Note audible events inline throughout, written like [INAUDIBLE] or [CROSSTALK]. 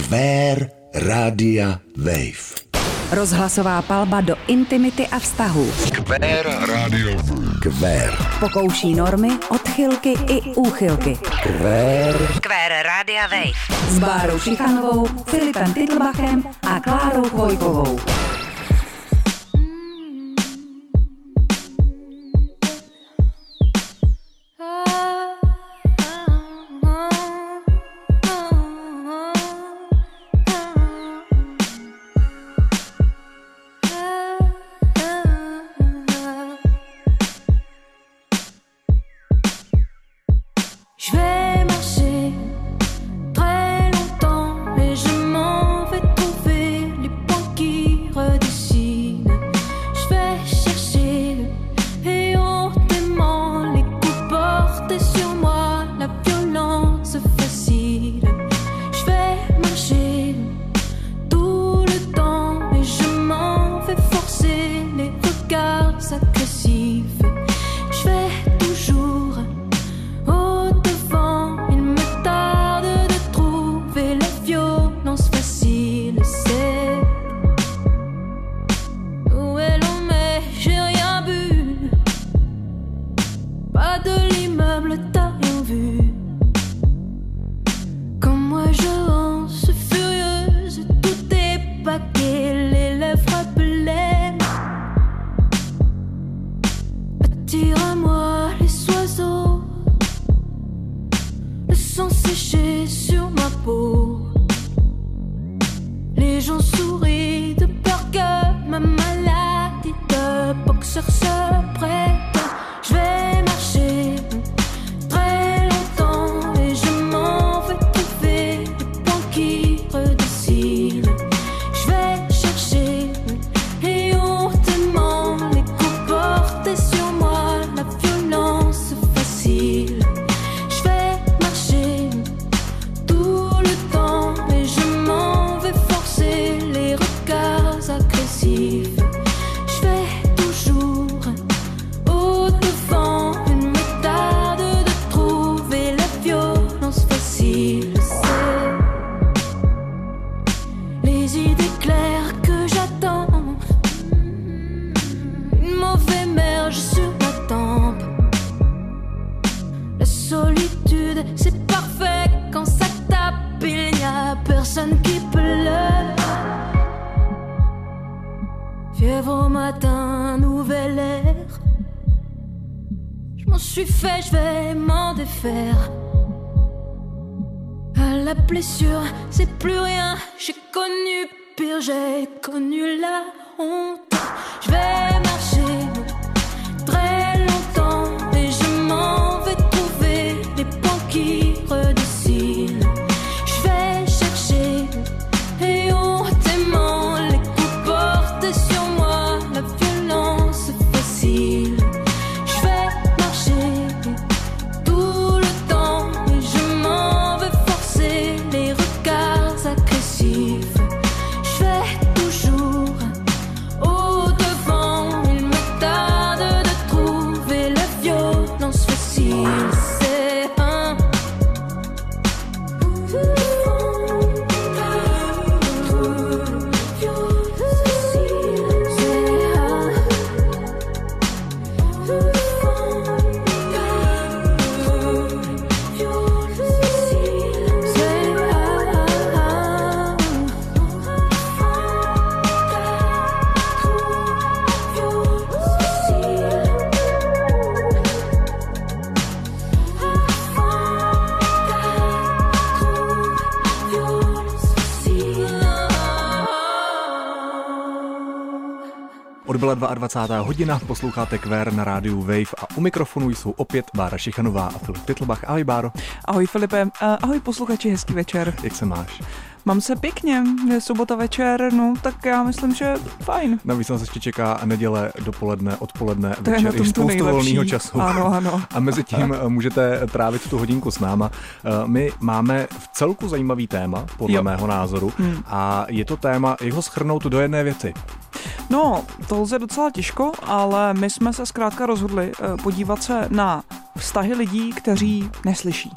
Kvér Rádia Wave. Rozhlasová palba do intimity a vztahu. Kvér Rádio Kvér. Pokouší normy, odchylky i úchylky. Kvér. Kvér Rádia Wave. S Bárou Šichanovou, Filipem Titlbachem a Klárou Chvojkovou. zich zo Odbyla 22. hodina, posloucháte Kvér na rádiu Wave a u mikrofonu jsou opět Bára Šichanová a Filip Titlbach. Ahoj Báro, Ahoj Filipe, Eh, ahoj posluchači, hezký večer. jak se máš? Mám se pěkně, je sobota večer, no tak já myslím, že fajn. Navíc nás ještě čeká neděle, dopoledne, odpoledne, To je večer, to spoustu volného času. Ano, ano. A mezi tím eh, můžete trávit tu hodinku s náma. Eh, My máme v celku zajímavý téma, podle Jo. mého názoru, Hmm. a je to téma, jak ho schrnout do jedné věci. No, to lze docela těžko, ale my jsme se zkrátka rozhodli eh, podívat se na vztahy lidí, kteří neslyší.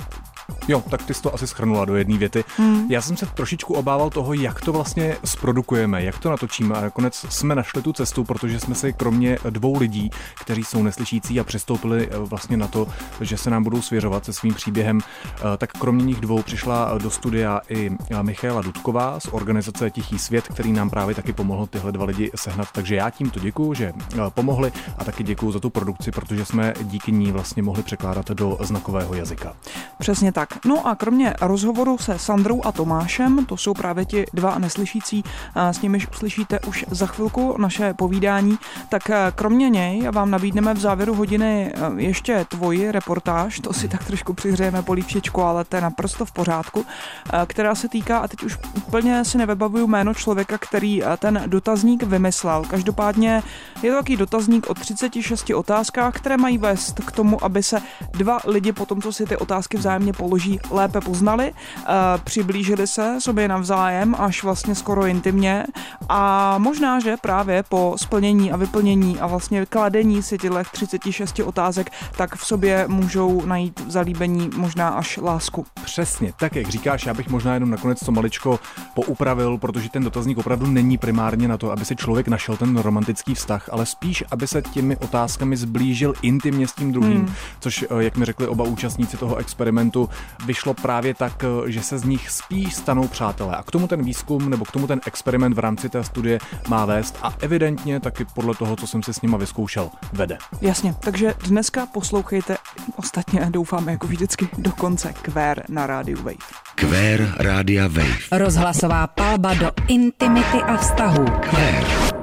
Jo, tak ty jsi to asi schrnula do jedné věty. Hmm. Já jsem se trošičku obával toho, jak to vlastně zprodukujeme, jak to natočíme a nakonec jsme našli tu cestu, protože jsme si kromě dvou lidí, kteří jsou neslyšící a přistoupili eh, vlastně na to, že se nám budou svěřovat se svým příběhem, eh, tak kromě nich dvou přišla do studia i Michaela Dudková z organizace Tichý svět, který nám právě taky pomohl tyhle dva lidi sehnat. Takže já tímto děkuju, že pomohli a taky děkuju za tu produkci, protože jsme díky ní vlastně mohli překládat do znakového jazyka. Přesně tak. No a kromě rozhovoru se Sandrou a Tomášem, to jsou právě ti dva neslyšící, s nimiž uslyšíte už za chvilku naše povídání, tak kromě něj vám nabídneme v závěru hodiny eh, ještě tvoji reportáž, to si tak trošku přihřejeme polívčičku, ale to je naprosto v pořádku, eh, která se týká, a teď už úplně si nevybavuju jméno člověka, který ten dotazník vymyslel. Každopádně je to takový dotazník o 36 otázkách, které mají vést k tomu, aby se dva lidi po tom, co si ty otázky vzájemně položí, lépe poznali, eh, přiblížili se sobě navzájem až vlastně skoro intimně a možná, že právě po splnění a vyplnění a vlastně kladení si těchto 36 otázek, tak v sobě můžou najít zalíbení možná až lásku. Přesně, tak jak říkáš, já bych možná jenom nakonec to maličko poupravil, protože ten dotazník opravdu není primárně na to, aby si člověk našel ten romantický vztah, ale spíš, aby se těmi otázkami zblížil intimně s tím druhým, hmm. což, eh, jak mi řekli oba účastníci toho experimentu, vyšlo právě tak, eh, že se z nich spíš stanou přátelé. A k tomu ten výzkum nebo k tomu ten experiment v rámci té studie má vést a evidentně taky podle toho, co jsem si s nima vyzkoušel, vede. Jasně, takže dneska poslouchejte ostatně, doufám, jako vždycky, do konce Kvér na rádiu Wave. Kvér Rádia Wave. Rozhlasová palba do intimity a vztahu. Kvér.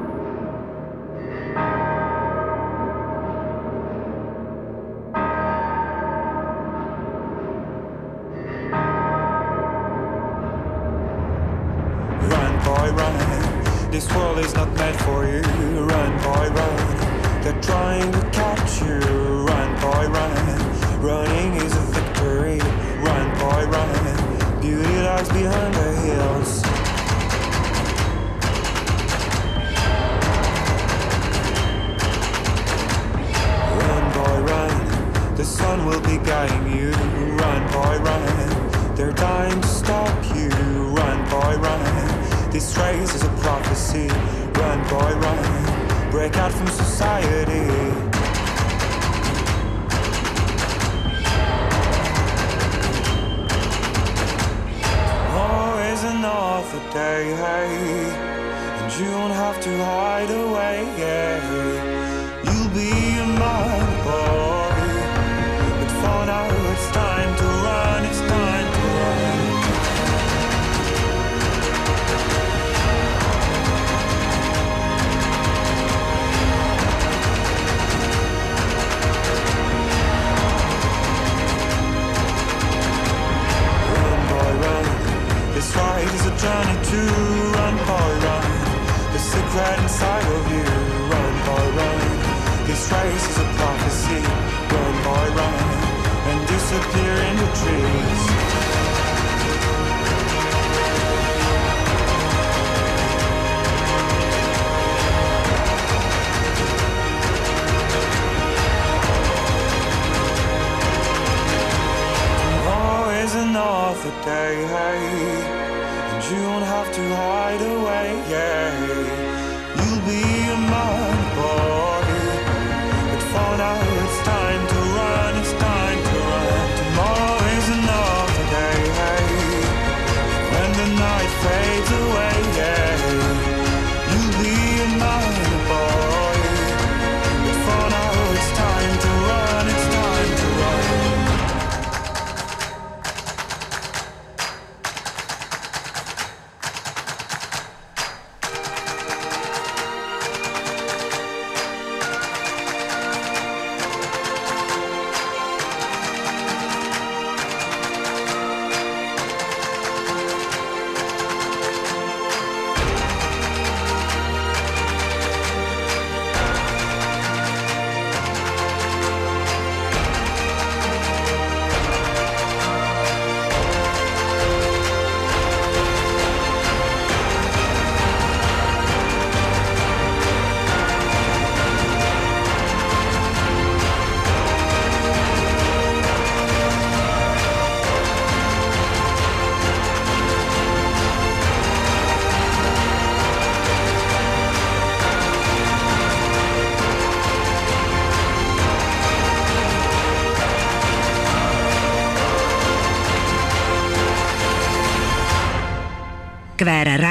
Is not meant for you. Run, boy, run. They're trying to catch you. Run, boy, run. Running is a victory. Run, boy, run. Beauty lies behind the hills.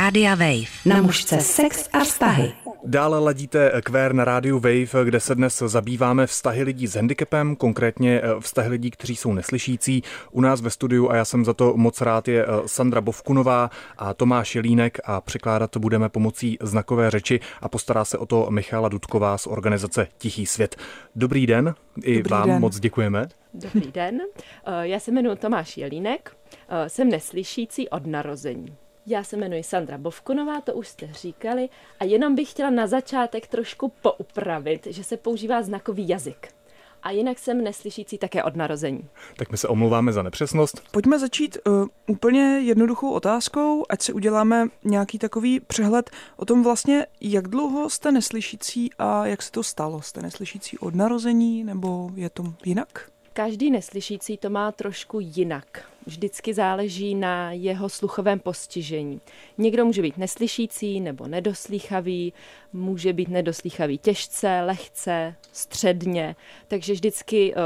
Rádia Wave. Na mužce sex a vztahy. Dále ladíte Kvér na rádiu Wave, kde se dnes zabýváme vztahy lidí s handicapem, konkrétně eh, vztahy lidí, kteří jsou neslyšící. U nás ve studiu, a já jsem za to moc rád, je eh, Sandra Bovkunová a Tomáš Jelínek a překládat to budeme pomocí znakové řeči a postará se o to Michála Dudková z organizace Tichý svět. Dobrý den, i Dobrý vám den. moc děkujeme. Dobrý den, Eh, já se jmenuji Tomáš Jelínek, jsem neslyšící od narození. Já se jmenuji Sandra Bovkunová, to už jste říkali, a jenom bych chtěla na začátek trošku poupravit, že se používá znakový jazyk. A jinak jsem neslyšící také od narození. Tak my se omlouváme za nepřesnost. Pojďme začít uh, úplně jednoduchou otázkou, ať si uděláme nějaký takový přehled o tom vlastně, jak dlouho jste neslyšící a jak se to stalo. Jste neslyšící od narození nebo je to jinak? Každý neslyšící to má trošku jinak. Vždycky záleží na jeho sluchovém postižení. Někdo může být neslyšící nebo nedoslýchavý, může být nedoslýchavý těžce, lehce, středně, takže vždycky eh,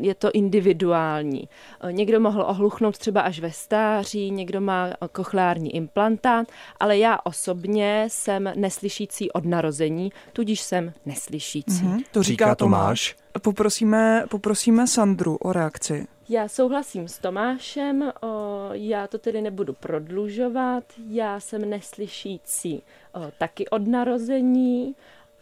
je to individuální. Eh, Někdo mohl ohluchnout třeba až ve stáří, někdo má kochleární implantát, ale já osobně jsem neslyšící od narození, tudíž jsem neslyšící. Hm, to říká, Říká Tomáš. Poprosíme, poprosíme Sandru o reakci. Já souhlasím s Tomášem, o, já to tedy nebudu prodlužovat, já jsem neslyšící o, taky od narození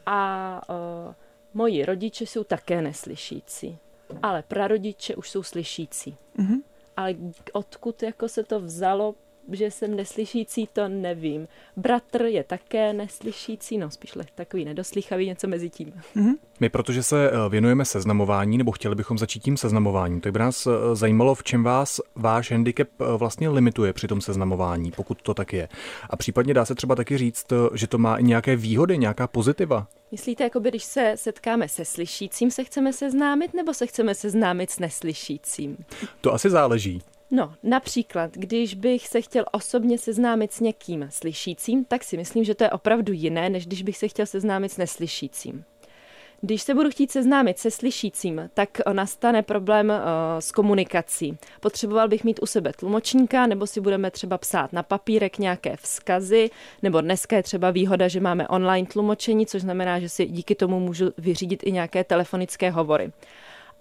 a o, moji rodiče jsou také neslyšící, ale prarodiče už jsou slyšící. Mhm. Ale odkud jako se to vzalo, že jsem neslyšící, to nevím. Bratr je také neslyšící, no spíš le- takový nedoslychavý, něco mezi tím. My, protože se eh, věnujeme seznamování, nebo chtěli bychom začít tím seznamováním, tak by nás eh, zajímalo, v čem vás váš handicap eh, vlastně limituje při tom seznamování, pokud to tak je. A případně dá se třeba taky říct, že to má i nějaké výhody, nějaká pozitiva. Myslíte, jako by, když se setkáme se slyšícím, se chceme seznámit, nebo se chceme seznámit s neslyšícím? To asi záleží. No, například, když bych se chtěl osobně seznámit s někým slyšícím, tak si myslím, že to je opravdu jiné, než když bych se chtěl seznámit s neslyšícím. Když se budu chtít seznámit se slyšícím, tak o, nastane problém o, s komunikací. Potřeboval bych mít u sebe tlumočníka, nebo si budeme třeba psát na papírek nějaké vzkazy, nebo dneska je třeba výhoda, že máme online tlumočení, což znamená, že si díky tomu můžu vyřídit i nějaké telefonické hovory.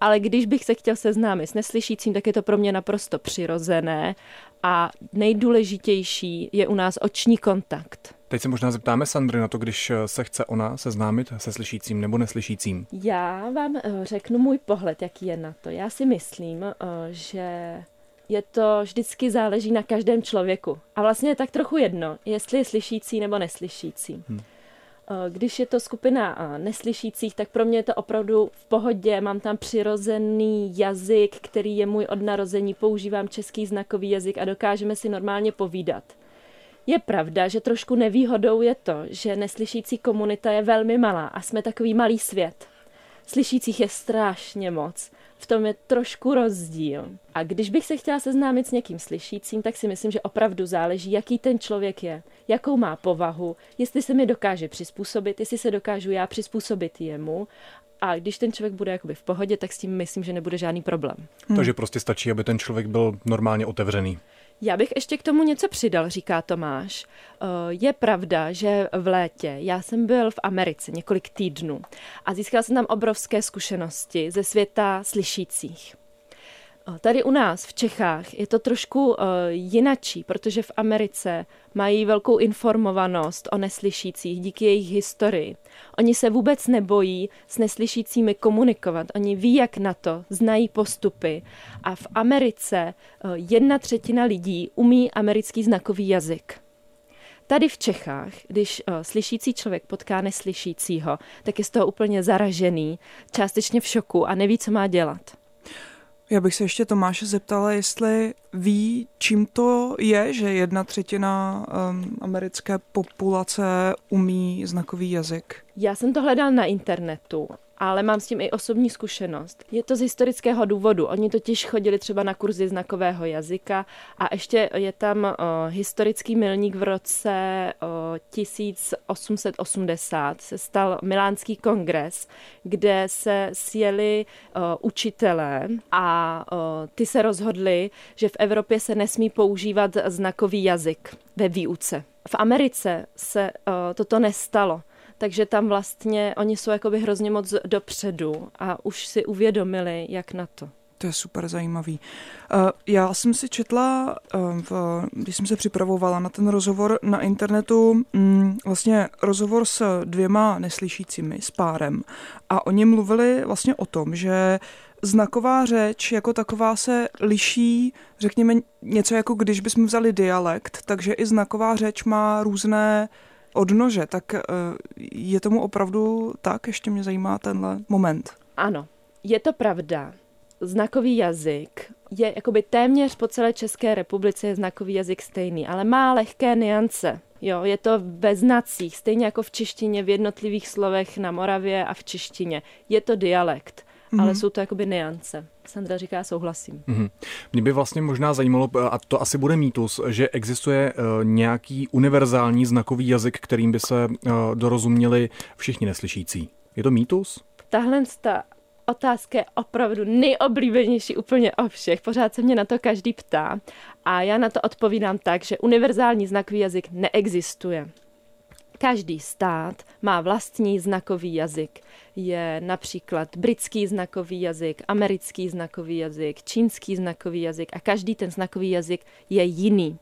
Ale když bych se chtěl seznámit s neslyšícím, tak je to pro mě naprosto přirozené a nejdůležitější je u nás oční kontakt. Teď se možná zeptáme Sandry na to, když eh, se chce ona seznámit se slyšícím nebo neslyšícím. Já vám eh, řeknu můj pohled, jaký je na to. Já si myslím, eh, že je to vždycky záleží na každém člověku. A vlastně je tak trochu jedno, jestli je slyšící nebo neslyšící. Hmm. Eh, Když je to skupina eh, neslyšících, tak pro mě je to opravdu v pohodě. Mám tam přirozený jazyk, který je můj od narození. Používám český znakový jazyk a dokážeme si normálně povídat. Je pravda, že trošku nevýhodou je to, že neslyšící komunita je velmi malá a jsme takový malý svět. Slyšících je strašně moc. V tom je trošku rozdíl. A když bych se chtěla seznámit s někým slyšícím, tak si myslím, že opravdu záleží, jaký ten člověk je, jakou má povahu, jestli se mi dokáže přizpůsobit, jestli se dokážu já přizpůsobit jemu. A když ten člověk bude jakoby v pohodě, tak s tím myslím, že nebude žádný problém. Hmm. Takže prostě stačí, aby ten člověk byl normálně otevřený. Já bych ještě k tomu něco přidal, říká Tomáš. Eh, Je pravda, že v létě já jsem byl v Americe několik týdnů a získal jsem tam obrovské zkušenosti ze světa slyšících. Eh, Tady u nás v Čechách je to trošku uh, jinačí, protože v Americe mají velkou informovanost o neslyšících díky jejich historii. Oni se vůbec nebojí s neslyšícími komunikovat. Oni ví, jak na to, znají postupy. A v Americe uh, jedna třetina lidí umí americký znakový jazyk. Tady v Čechách, když uh, slyšící člověk potká neslyšícího, tak je z toho úplně zaražený, částečně v šoku a neví, co má dělat. Já bych se ještě Tomáše zeptala, jestli ví, čím to je, že jedna třetina um, americké populace umí znakový jazyk. Já jsem to hledal na internetu ale mám s tím i osobní zkušenost. Je to z historického důvodu. Oni totiž chodili třeba na kurzy znakového jazyka a ještě je tam o, historický milník v roce o, 1880 se stal Milánský kongres, kde se sjeli o, učitelé a o, ty se rozhodli, že v Evropě se nesmí používat znakový jazyk ve výuce. V Americe se o, toto nestalo takže tam vlastně oni jsou jakoby hrozně moc dopředu a už si uvědomili, jak na to. To je super zajímavý. Eh, já jsem si četla, eh, když jsem se připravovala na ten rozhovor na internetu, mm, vlastně rozhovor s dvěma neslyšícími, s párem. A oni mluvili vlastně o tom, že znaková řeč jako taková se liší, řekněme, něco jako když bychom vzali dialekt, takže i znaková řeč má různé odnože, tak eh, je tomu opravdu tak? Ještě mě zajímá tenhle moment. Ano, je to pravda. Znakový jazyk je jakoby téměř po celé České republice je znakový jazyk stejný, ale má lehké niance. Jo, je to ve znacích, stejně jako v češtině, v jednotlivých slovech na Moravě a v češtině. Je to dialekt mm-hmm. ale jsou to jakoby niance. Sandra říká, souhlasím. Mm-hmm. Mě by vlastně možná zajímalo, a to asi bude mýtus, že existuje uh, nějaký univerzální znakový jazyk, kterým by se uh, dorozuměli všichni neslyšící. Je to mýtus? Tahle ta otázka je opravdu nejoblíbenější úplně o všech. Pořád se mě na to každý ptá. A já na to odpovídám tak, že univerzální znakový jazyk neexistuje. Každý stát má vlastní znakový jazyk. Je například britský znakový jazyk, americký znakový jazyk, čínský znakový jazyk a každý ten znakový jazyk je jiný.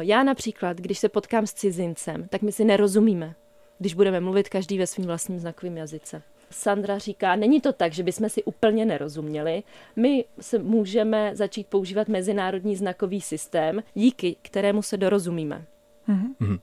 Já například, když se potkám s cizincem, tak my si nerozumíme, když budeme mluvit každý ve svým vlastním znakovém jazyce. Sandra říká, není to tak, že bychom si úplně nerozuměli. My se můžeme začít používat mezinárodní znakový systém, díky kterému se dorozumíme. Mm-hmm.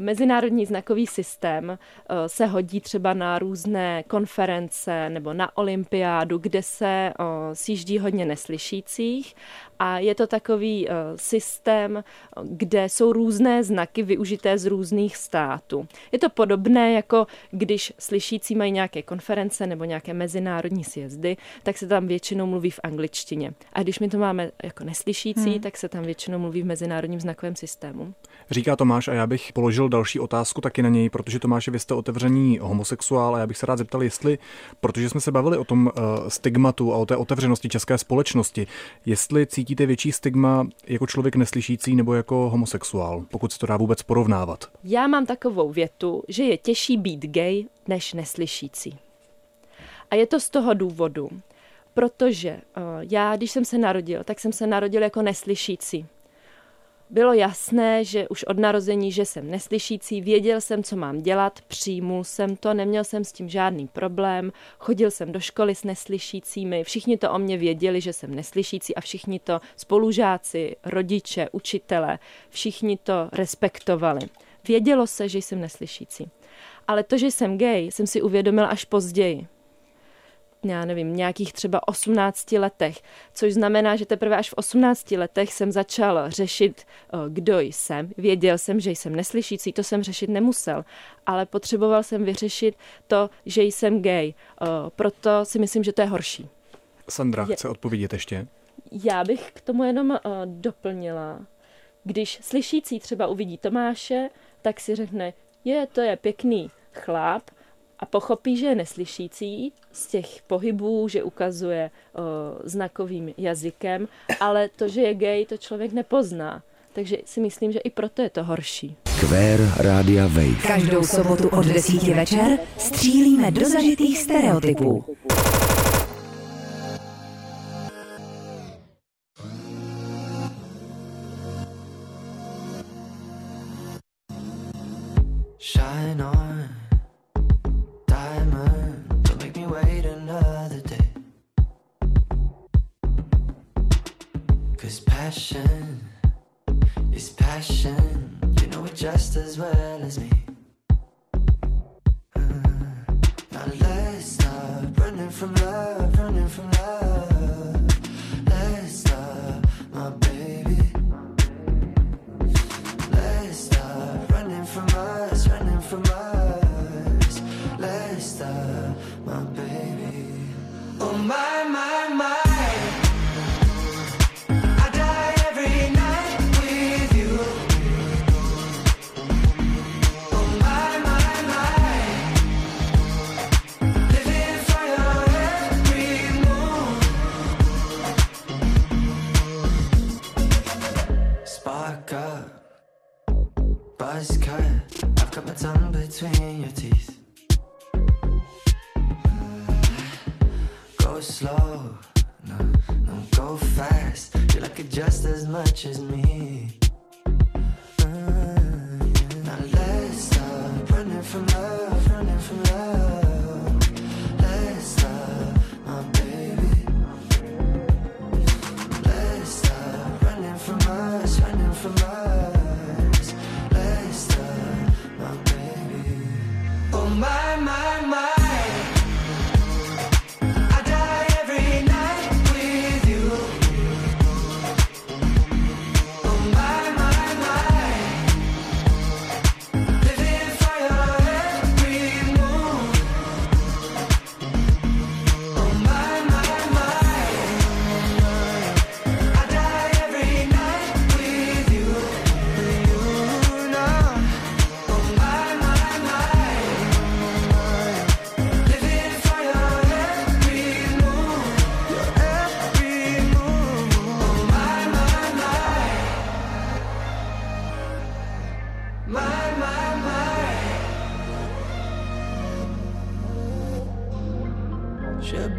Mezinárodní znakový systém eh, se hodí třeba na různé konference nebo na olympiádu, kde se eh, sjíždí hodně neslyšících a je to takový eh, systém, kde jsou různé znaky využité z různých států. Je to podobné, jako když slyšící mají nějaké konference nebo nějaké mezinárodní sjezdy, tak se tam většinou mluví v angličtině. A když my to máme jako neslyšící, hmm. tak se tam většinou mluví v mezinárodním znakovém systému. Říká Tomáš a já bych položil další otázku taky na něj, protože Tomáš, vy jste otevřený homosexuál a já bych se rád zeptal, jestli, protože jsme se bavili o tom uh, stigmatu a o té otevřenosti české společnosti, jestli cítíte větší stigma jako člověk neslyšící nebo jako homosexuál, pokud se to dá vůbec porovnávat? Já mám takovou větu, že je těžší být gay než neslyšící. A je to z toho důvodu, protože uh, já, když jsem se narodil, tak jsem se narodil jako neslyšící. Bylo jasné, že už od narození, že jsem neslyšící, věděl jsem, co mám dělat, přijmul jsem to, neměl jsem s tím žádný problém, chodil jsem do školy s neslyšícími, všichni to o mě věděli, že jsem neslyšící a všichni to spolužáci, rodiče, učitele, všichni to respektovali. Vědělo se, že jsem neslyšící. Ale to, že jsem gay, jsem si uvědomil až později já nevím, nějakých třeba 18 letech, což znamená, že teprve až v 18 letech jsem začal řešit, eh, kdo jsem. Věděl jsem, že jsem neslyšící, to jsem řešit nemusel, ale potřeboval jsem vyřešit to, že jsem gay. Eh, proto si myslím, že to je horší. Sandra je... chce odpovědět ještě. Já bych k tomu jenom uh, doplnila. Když slyšící třeba uvidí Tomáše, tak si řekne, je, to je pěkný chlap, a pochopí, že je neslyšící z těch pohybů, že ukazuje o, znakovým jazykem, ale to, že je gay, to člověk nepozná. Takže si myslím, že i proto je to horší. Kvér Rádia Wave. Každou sobotu od 10 večer střílíme do zažitých stereotypů. Shine on passion is passion. You know it just as well as me. Uh, now let's stop running from love,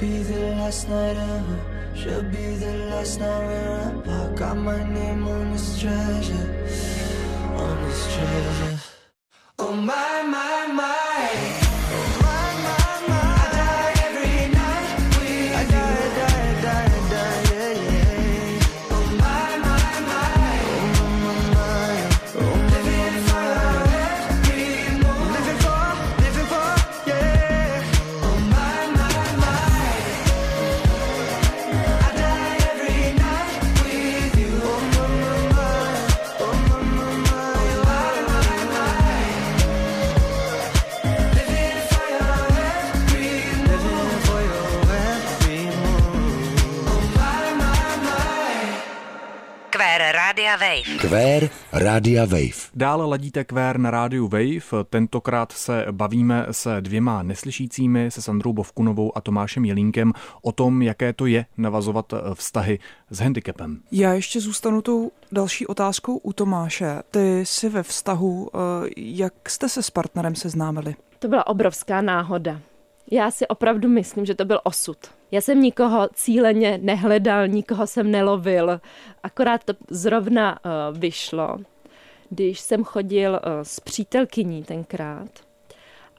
be the last night ever. Should be the last night we're apart. Got my name on this treasure. On this treasure. Oh my, my, my. Rádia Wave. Kvér Rádia Wave. Dále ladíte kvér na rádiu Wave. Tentokrát se bavíme se dvěma neslyšícími, se Sandrou Bovkunovou a Tomášem Jelínkem o tom, jaké to je navazovat eh, vztahy s handicapem. Já ještě zůstanu tou další otázkou u Tomáše. Ty jsi ve vztahu, eh, jak jste se s partnerem seznámili? To byla obrovská náhoda. Já si opravdu myslím, že to byl osud. Já jsem nikoho cíleně nehledal, nikoho jsem nelovil, akorát to zrovna uh, vyšlo, když jsem chodil uh, s přítelkyní tenkrát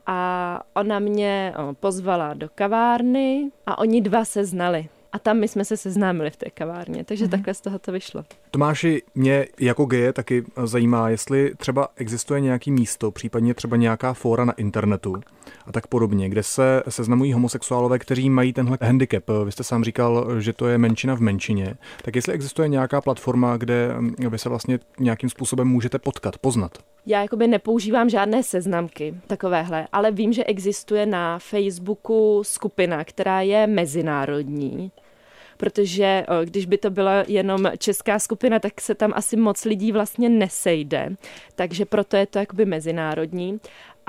a ona mě uh, pozvala do kavárny a oni dva se znali. A tam my jsme se seznámili v té kavárně, takže mm-hmm. takhle z toho to vyšlo. Tomáši, mě jako geje taky zajímá, jestli třeba existuje nějaký místo, případně třeba nějaká fóra na internetu a tak podobně, kde se seznamují homosexuálové, kteří mají tenhle handicap. Vy jste sám říkal, že to je menšina v menšině. Tak jestli existuje nějaká platforma, kde vy se vlastně nějakým způsobem můžete potkat, poznat? Já jakoby nepoužívám žádné seznamky takovéhle, ale vím, že existuje na Facebooku skupina, která je mezinárodní, protože o, když by to byla jenom česká skupina, tak se tam asi moc lidí vlastně nesejde, takže proto je to jakoby mezinárodní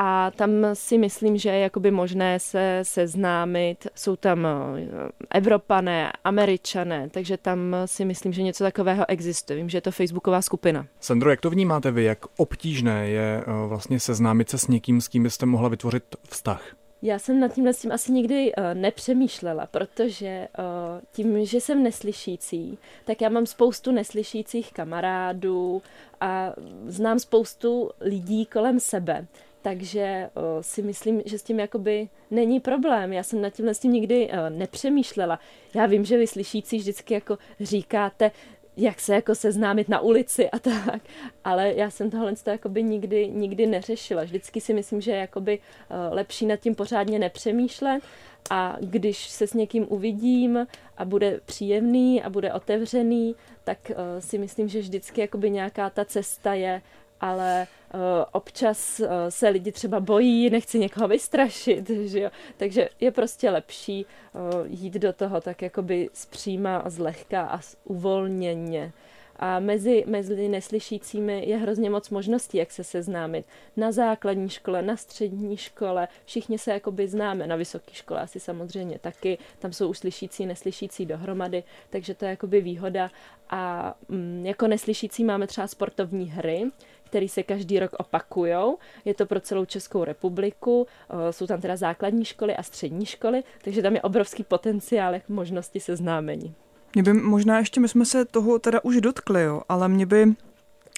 a tam si myslím, že je jakoby možné se seznámit. Jsou tam eh, Evropané, Američané, takže tam si myslím, že něco takového existuje. Vím, že je to facebooková skupina. Sandro, jak to vnímáte vy? Jak obtížné je eh, vlastně seznámit se s někým, s kým byste mohla vytvořit vztah? Já jsem nad tímhle s tím asi nikdy uh, nepřemýšlela, protože uh, tím, že jsem neslyšící, tak já mám spoustu neslyšících kamarádů a znám spoustu lidí kolem sebe. Takže uh, si myslím, že s tím jakoby není problém. Já jsem nad tímhle s tím nikdy uh, nepřemýšlela. Já vím, že vy slyšící vždycky jako říkáte, jak se jako seznámit na ulici a tak, ale já jsem tohle to nikdy, nikdy neřešila. Vždycky si myslím, že je jakoby uh, lepší nad tím pořádně nepřemýšlet a když se s někým uvidím a bude příjemný a bude otevřený, tak uh, si myslím, že vždycky jakoby nějaká ta cesta je ale uh, občas uh, se lidi třeba bojí, nechci někoho vystrašit, [LAUGHS] že jo? takže je prostě lepší uh, jít do toho tak jakoby zpříma a zlehka a uvolněně. A mezi, mezi neslyšícími je hrozně moc možností, jak se seznámit. Na základní škole, na střední škole, všichni se jakoby známe, na vysoké škole asi samozřejmě taky, tam jsou už slyšící, neslyšící dohromady, takže to je jakoby výhoda. A mm, jako neslyšící máme třeba sportovní hry, který se každý rok opakujou. Je to pro celou Českou republiku, jsou tam teda základní školy a střední školy, takže tam je obrovský potenciál možnosti seznámení. Mě by možná ještě, my jsme se toho teda už dotkli, jo, ale mě by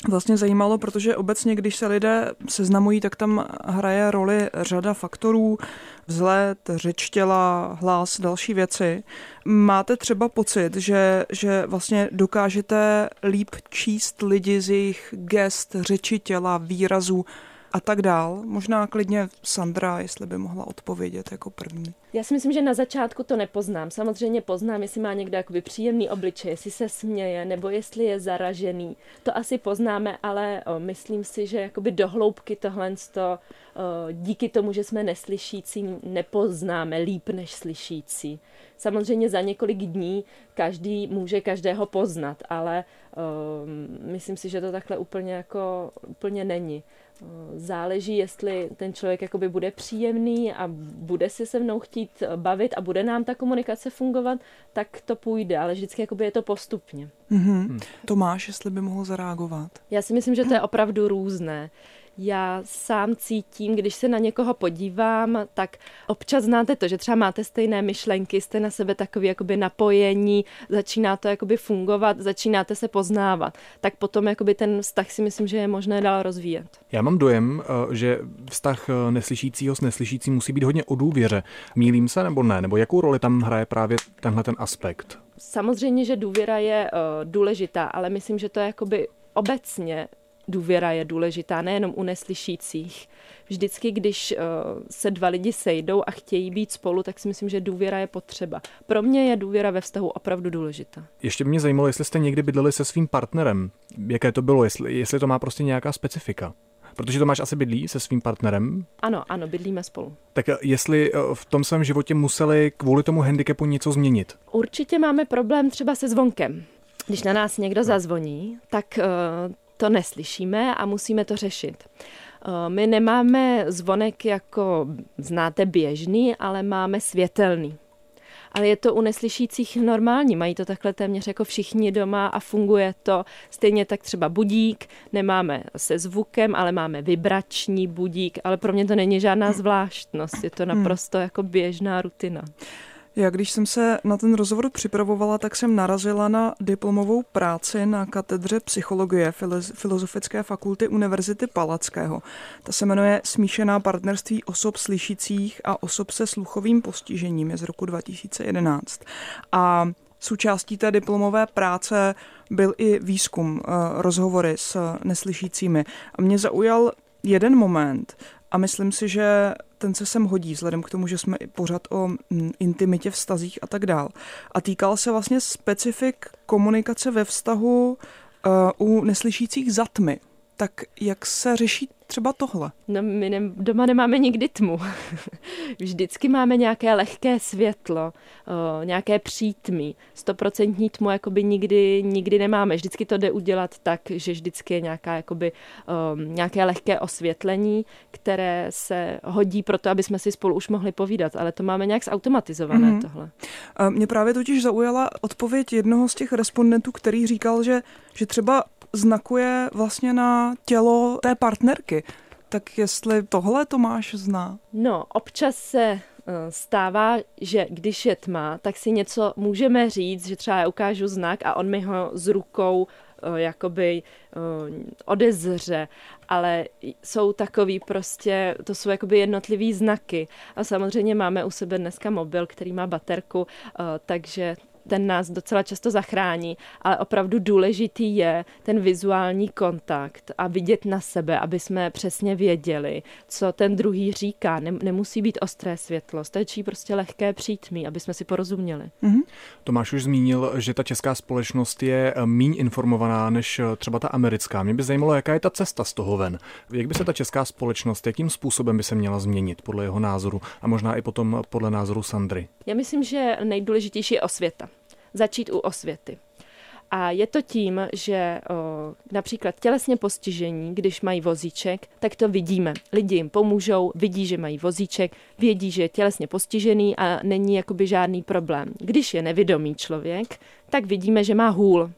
vlastně zajímalo, protože obecně, když se lidé seznamují, tak tam hraje roli řada faktorů, vzhled, řeč těla, hlas, další věci. Máte třeba pocit, že, že vlastně dokážete líp číst lidi z jejich gest, řeči těla, výrazů, a tak dál. Možná klidně Sandra, jestli by mohla odpovědět jako první. Já si myslím, že na začátku to nepoznám. Samozřejmě poznám, jestli má někdo jakoby příjemný obličej, jestli se směje, nebo jestli je zaražený. To asi poznáme, ale o, myslím si, že jakoby do hloubky tohle to, o, díky tomu, že jsme neslyšící, nepoznáme líp než slyšící. Samozřejmě za několik dní každý může každého poznat, ale o, myslím si, že to takhle úplně jako úplně není. Záleží, jestli ten člověk jakoby bude příjemný a bude si se mnou chtít bavit a bude nám ta komunikace fungovat, tak to půjde, ale vždycky jakoby je to postupně. Mm-hmm. Tomáš, jestli by mohl zareagovat. Já si myslím, že to je opravdu různé. Já sám cítím, když se na někoho podívám, tak občas znáte to, že třeba máte stejné myšlenky, jste na sebe takový jakoby napojení, začíná to jakoby fungovat, začínáte se poznávat. Tak potom jakoby ten vztah si myslím, že je možné dál rozvíjet. Já mám dojem, eh, že vztah eh, neslyšícího s neslyšícím musí být hodně o důvěře. Mílím se nebo ne? Nebo jakou roli tam hraje právě tenhle ten aspekt? Samozřejmě, že důvěra je uh, důležitá, ale myslím, že to je jakoby obecně důvěra je důležitá, nejenom u neslyšících. Vždycky, když uh, se dva lidi sejdou a chtějí být spolu, tak si myslím, že důvěra je potřeba. Pro mě je důvěra ve vztahu opravdu důležitá. Ještě mě zajímalo, jestli jste někdy bydleli se svým partnerem. Jaké to bylo, jestli, jestli to má prostě nějaká specifika. Protože to máš asi bydlí se svým partnerem? Ano, ano, bydlíme spolu. Tak eh, jestli eh, v tom svém životě museli kvůli tomu handicapu něco změnit? Určitě máme problém třeba se zvonkem. Když na nás někdo zazvoní, tak uh, to neslyšíme a musíme to řešit. Eh, my nemáme zvonek jako znáte běžný, ale máme světelný. Ale je to u neslyšících normální, mají to takhle téměř jako všichni doma a funguje to. Stejně tak třeba budík, nemáme se zvukem, ale máme vibrační budík, ale pro mě to není žádná zvláštnost, je to naprosto jako běžná rutina. Já když jsem se na ten rozhovor připravovala, tak jsem narazila na diplomovou práci na katedře psychologie Filozofické fakulty Univerzity Palackého. Ta se jmenuje Smíšená partnerství osob slyšících a osob se sluchovým postižením je z roku 2011. A Součástí té diplomové práce byl i výzkum, eh, rozhovory s neslyšícími. A mě zaujal jeden moment a myslím si, že ten se sem hodí, vzhledem k tomu, že jsme pořád o mm, intimitě, vztazích a tak dál. A týkal se vlastně specifik komunikace ve vztahu uh, u neslyšících zatmy. Tak jak se řeší třeba tohle? No my ne, doma nemáme nikdy tmu. [LAUGHS] Vždycky máme nějaké lehké světlo, o, nějaké přítmí. Stoprocentní tmu jakoby nikdy, nikdy nemáme. Vždycky to jde udělat tak, že vždycky je nějaká, jakoby, o, nějaké lehké osvětlení, které se hodí pro to, aby jsme si spolu už mohli povídat, ale to máme nějak zautomatizované mm-hmm. tohle. Mě právě totiž zaujala odpověď jednoho z těch respondentů, který říkal, že, že třeba znakuje vlastně na tělo té partnerky. Tak jestli tohle Tomáš zná? No, občas se eh, stává, že když je tma, tak si něco můžeme říct, že třeba já ukážu znak a on mi ho s rukou eh, jakoby eh, odezře, ale jsou takový prostě, to jsou jakoby jednotlivý znaky. A samozřejmě máme u sebe dneska mobil, který má baterku, takže ten nás docela často zachrání, ale opravdu důležitý je ten vizuální kontakt a vidět na sebe, aby jsme přesně věděli, co ten druhý říká. Nemusí být ostré světlo, stačí prostě lehké přítmí, aby jsme si porozuměli. Mm-hmm. Tomáš už zmínil, že ta česká společnost je eh, míň informovaná než eh, třeba ta americká. Mě by zajímalo, jaká je ta cesta z toho ven. Jak by se ta česká společnost, jakým způsobem by se měla změnit podle jeho názoru a možná i potom podle názoru Sandry? Já myslím, že nejdůležitější je osvěta začít u osvěty. A je to tím, že o, například tělesně postižení, když mají vozíček, tak to vidíme. Lidi jim pomůžou, vidí, že mají vozíček, vědí, že je tělesně postižený a není jakoby žádný problém. Když je nevědomý člověk, tak vidíme, že má hůl.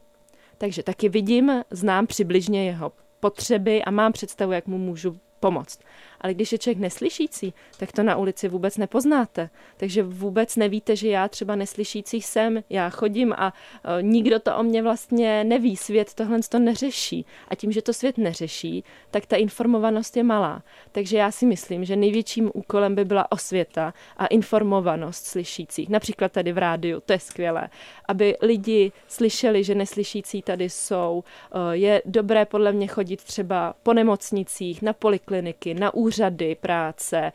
Takže taky vidím, znám přibližně jeho potřeby a mám představu, jak mu můžu pomoct. Ale když je člověk neslyšící, tak to na ulici vůbec nepoznáte. Takže vůbec nevíte, že já třeba neslyšící jsem, já chodím a uh, nikdo to o mě vlastně neví, svět tohle to neřeší. A tím, že to svět neřeší, tak ta informovanost je malá. Takže já si myslím, že největším úkolem by byla osvěta a informovanost slyšících. Například tady v rádiu, to je skvělé. Aby lidi slyšeli, že neslyšící tady jsou. Uh, je dobré podle mě chodit třeba po nemocnicích, na polikliniky, na úřady, úřady práce eh,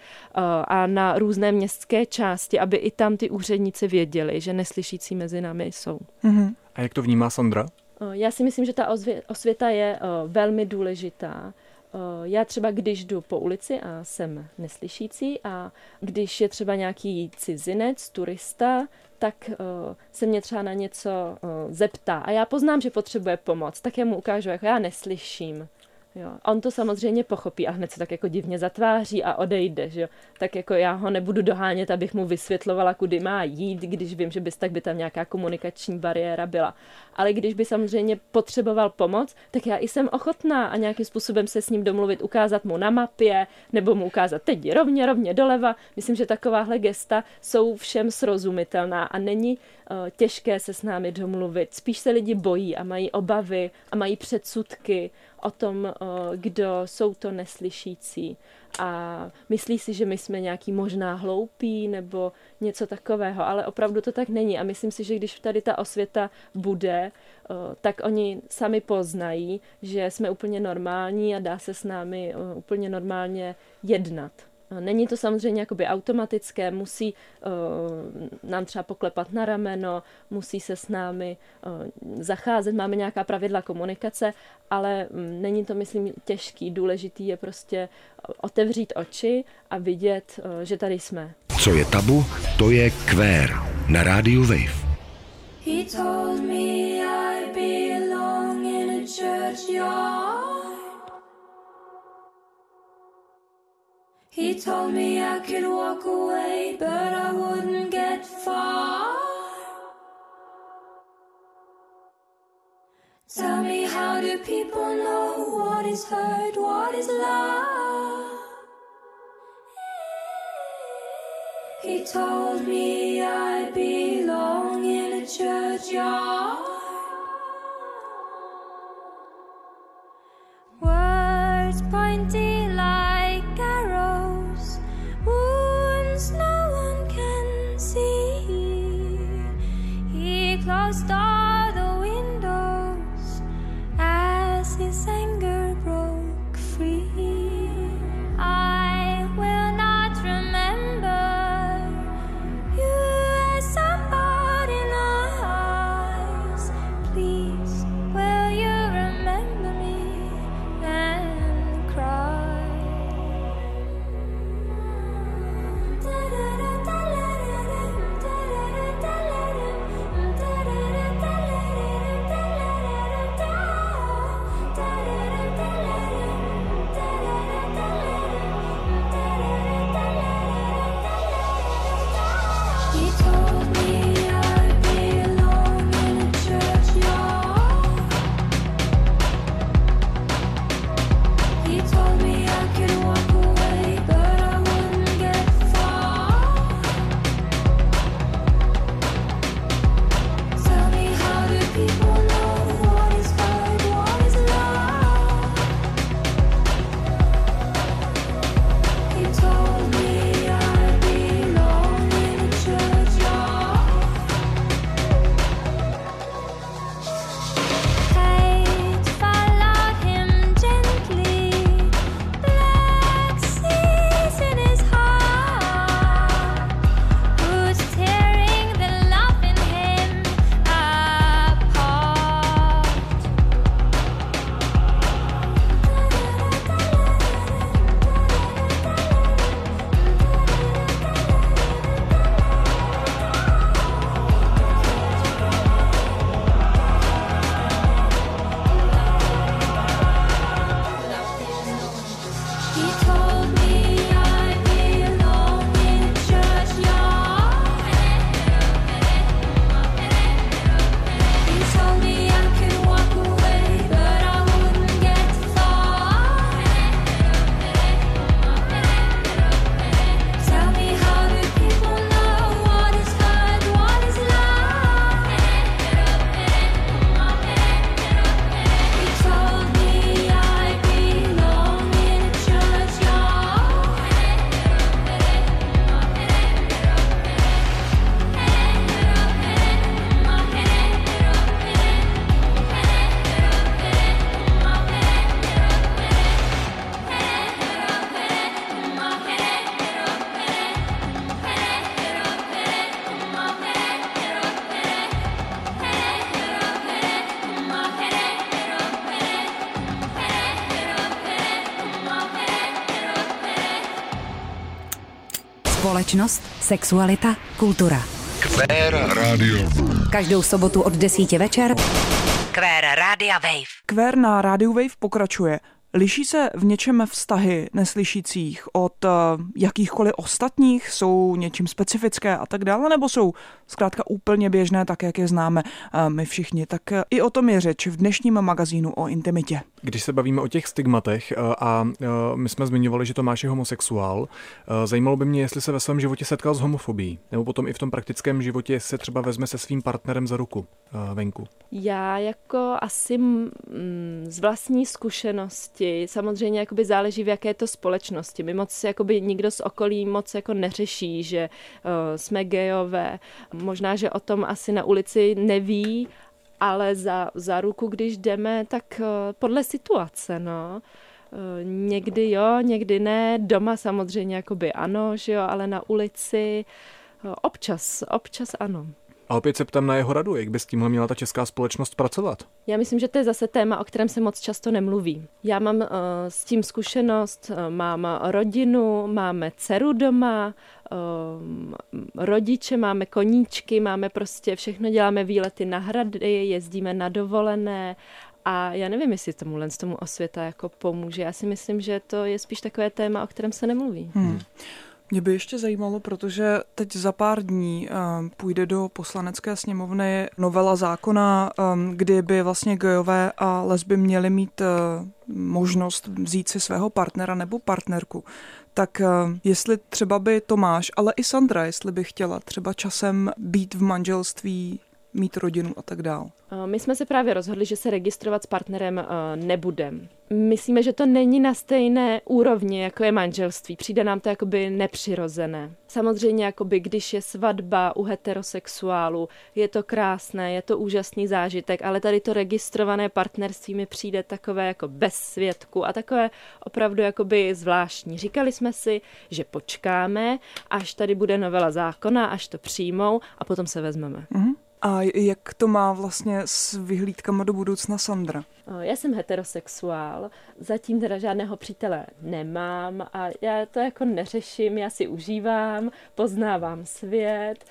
a na různé městské části, aby i tam ty úředníci věděli, že neslyšící mezi námi jsou. Mm-hmm. A jak to vnímá Sandra? Eh, já si myslím, že ta osvěta je eh, velmi důležitá. Já třeba, když jdu po ulici a jsem neslyšící a když je třeba nějaký cizinec, turista, tak se mě třeba na něco zeptá a já poznám, že potřebuje pomoc, tak já mu ukážu, jako já neslyším. Jo. On to samozřejmě pochopí a hned se tak jako divně zatváří a odejde, že jo. Tak jako já ho nebudu dohánět, abych mu vysvětlovala, kudy má jít, když vím, že bys tak by tam nějaká komunikační bariéra byla. Ale když by samozřejmě potřeboval pomoc, tak já i jsem ochotná a nějakým způsobem se s ním domluvit, ukázat mu na mapě, nebo mu ukázat teď rovně, rovně doleva. Myslím, že takováhle gesta jsou všem srozumitelná a není uh, těžké se s námi domluvit. Spíš se lidi bojí a mají obavy a mají předsudky o tom, kdo jsou to neslyšící. A myslí si, že my jsme nějaký možná hloupí nebo něco takového, ale opravdu to tak není. A myslím si, že když tady ta osvěta bude, tak oni sami poznají, že jsme úplně normální a dá se s námi úplně normálně jednat. Není to samozřejmě jakoby automatické, musí uh, nám třeba poklepat na rameno, musí se s námi uh, zacházet, máme nějaká pravidla komunikace, ale um, není to, myslím, těžký. Důležitý je prostě otevřít oči a vidět, uh, že tady jsme. Co je tabu, to je kvér na rádiu Wave. He told me I belong He told me I could walk away, but I wouldn't get far. Tell me, how do people know what is hurt, what is love? He told me I belong in a churchyard. Společnost, sexualita, kultura. Queer Radio. Každou sobotu od 10 večer. Queer Rádia Wave. Kvér na Radio Wave pokračuje. Liší se v něčem vztahy neslyšících od eh, jakýchkoliv ostatních? Jsou něčím specifické a tak dále? Nebo jsou zkrátka úplně běžné, tak jak je známe eh, my všichni? Tak eh, i o tom je řeč v dnešním magazínu o intimitě. Když se bavíme o těch stigmatech a my jsme zmiňovali, že Tomáš je homosexuál, zajímalo by mě, jestli se ve svém životě setkal s homofobií, nebo potom i v tom praktickém životě se třeba vezme se svým partnerem za ruku venku. Já jako asi mm, z vlastní zkušenosti, samozřejmě jakoby záleží v jaké to společnosti. My moc jakoby nikdo z okolí moc jako neřeší, že uh, jsme gejové. Možná, že o tom asi na ulici neví, ale za, za ruku, když jdeme, tak uh, podle situace, no. Uh, někdy jo, někdy ne, doma samozřejmě jakoby ano, že jo, ale na ulici uh, občas, občas ano. A opět se ptám na jeho radu, jak by s tímhle měla ta česká společnost pracovat? Já myslím, že to je zase téma, o kterém se moc často nemluví. Já mám uh, s tím zkušenost, uh, mám rodinu, máme dceru doma, uh, rodiče, máme koníčky, máme prostě všechno, děláme výlety na hrady, jezdíme na dovolené a já nevím, jestli tomu z tomu osvěta jako pomůže. Já si myslím, že to je spíš takové téma, o kterém se nemluví. Hmm. Mě by ještě zajímalo, protože teď za pár dní um, půjde do poslanecké sněmovny novela zákona, um, kdy by vlastně gejové a lesby měly mít uh, možnost vzít si svého partnera nebo partnerku. Tak jestli třeba by Tomáš, ale i Sandra, jestli by chtěla třeba časem být v manželství mít rodinu a tak dál. My jsme se právě rozhodli, že se registrovat s partnerem nebudem. Myslíme, že to není na stejné úrovni, jako je manželství. Přijde nám to jakoby nepřirozené. Samozřejmě, jakoby, když je svatba u heterosexuálu, je to krásné, je to úžasný zážitek, ale tady to registrované partnerství mi přijde takové jako bez svědku a takové opravdu jakoby zvláštní. Říkali jsme si, že počkáme, až tady bude novela zákona, až to přijmou a potom se vezmeme. Mm-hmm. A jak to má vlastně s vyhlídkama do budoucna Sandra? Já jsem heterosexuál, zatím teda žádného přítele nemám a já to jako neřeším, já si užívám, poznávám svět,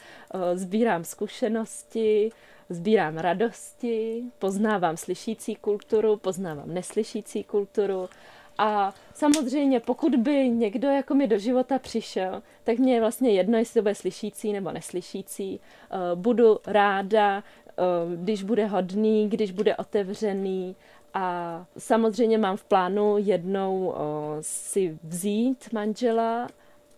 sbírám zkušenosti, sbírám radosti, poznávám slyšící kulturu, poznávám neslyšící kulturu a samozřejmě, pokud by někdo jako mi do života přišel, tak mě je vlastně jedno, jestli to bude slyšící nebo neslyšící. Eh, budu ráda, eh, když bude hodný, když bude otevřený. A samozřejmě mám v plánu jednou eh, si vzít manžela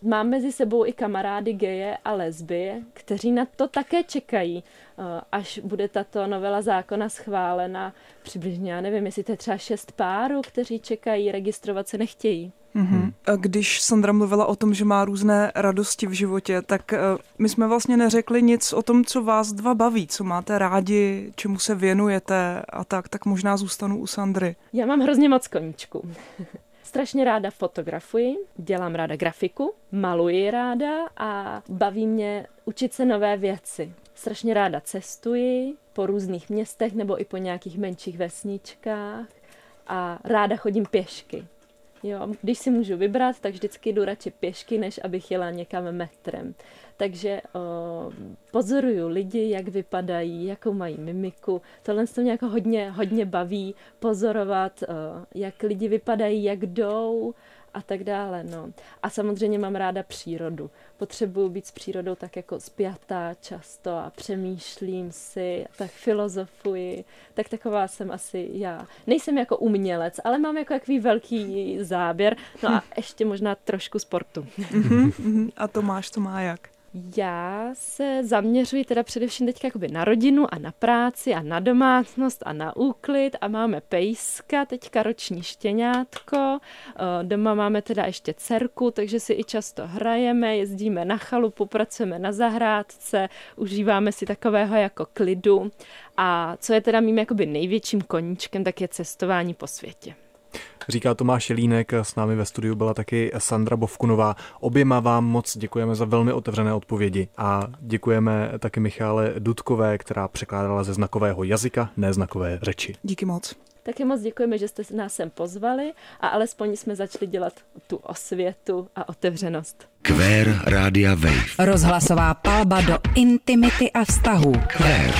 Mám mezi sebou i kamarády geje a lesby, kteří na to také čekají, eh, až bude tato novela zákona schválena. Přibližně, já nevím, jestli to je třeba šest párů, kteří čekají, registrovat se nechtějí. Mm-hmm. Když Sandra mluvila o tom, že má různé radosti v životě, tak uh, my jsme vlastně neřekli nic o tom, co vás dva baví, co máte rádi, čemu se věnujete a tak, tak možná zůstanu u Sandry. Já mám hrozně moc koníčků. [LAUGHS] Strašně ráda fotografuji, dělám ráda grafiku, maluji ráda a baví mě učit se nové věci. Strašně ráda cestuji po různých městech nebo i po nějakých menších vesničkách a ráda chodím pěšky. Jo, když si můžu vybrat, tak vždycky jdu radši pěšky, než abych jela někam metrem. Takže o, pozoruju lidi, jak vypadají, jakou mají mimiku. Tohle to mě jako hodně, hodně baví pozorovat, o, jak lidi vypadají, jak jdou a tak dále. No. A samozřejmě mám ráda přírodu. Potřebuju být s přírodou tak jako spjatá často a přemýšlím si, tak filozofuji. Tak taková jsem asi já. Nejsem jako umělec, ale mám jako takový velký záběr. No a ještě možná trošku sportu. Mhm, a Tomáš to má jak? Já se zaměřuji teda především teď jakoby na rodinu a na práci a na domácnost a na úklid a máme pejska, teďka roční štěňátko, eh, doma máme teda ještě dcerku, takže si i často hrajeme, jezdíme na chalupu, pracujeme na zahrádce, užíváme si takového jako klidu a co je teda mým jakoby největším koníčkem, tak je cestování po světě. Říká Tomáš Jelínek, s námi ve studiu byla taky Sandra Bovkunová. Oběma vám moc děkujeme za velmi otevřené odpovědi a děkujeme taky Michále Dudkové, která překládala ze znakového jazyka, ne znakové řeči. Díky moc. Taky moc děkujeme, že jste nás sem pozvali a alespoň jsme začali dělat tu osvětu a otevřenost. Kvér Rádia Wave. Rozhlasová palba do intimity a vztahů. Kvér.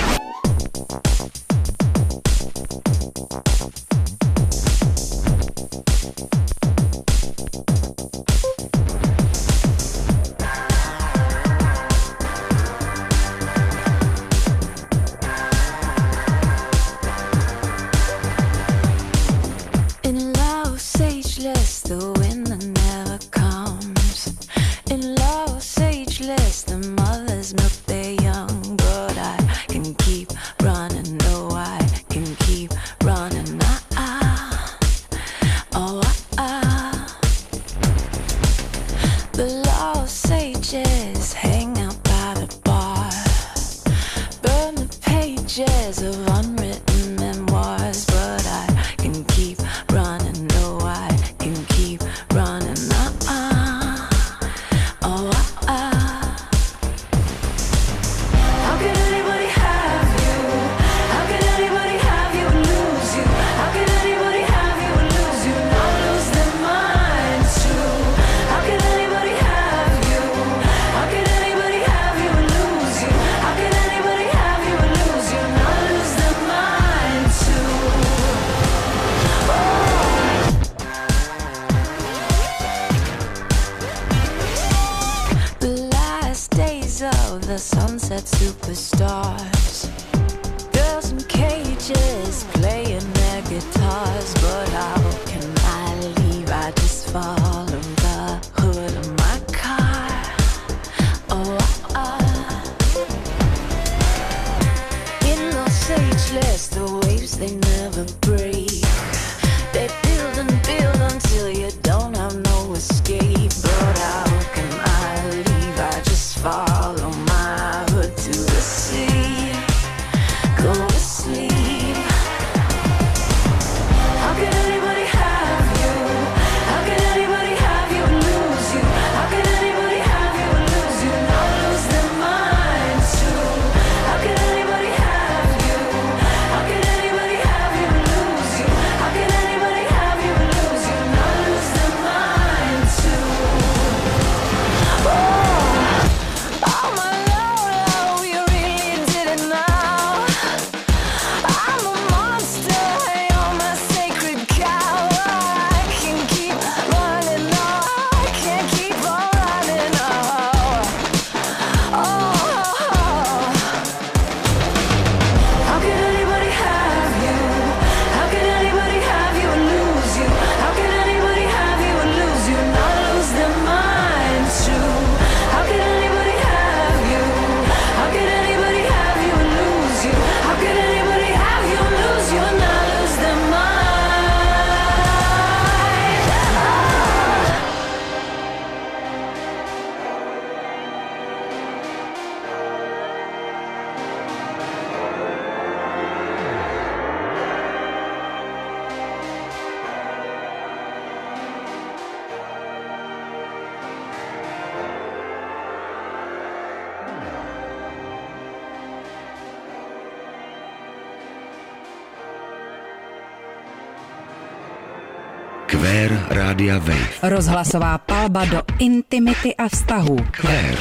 Rozhlasová palba do intimity a vztahů. Kvér.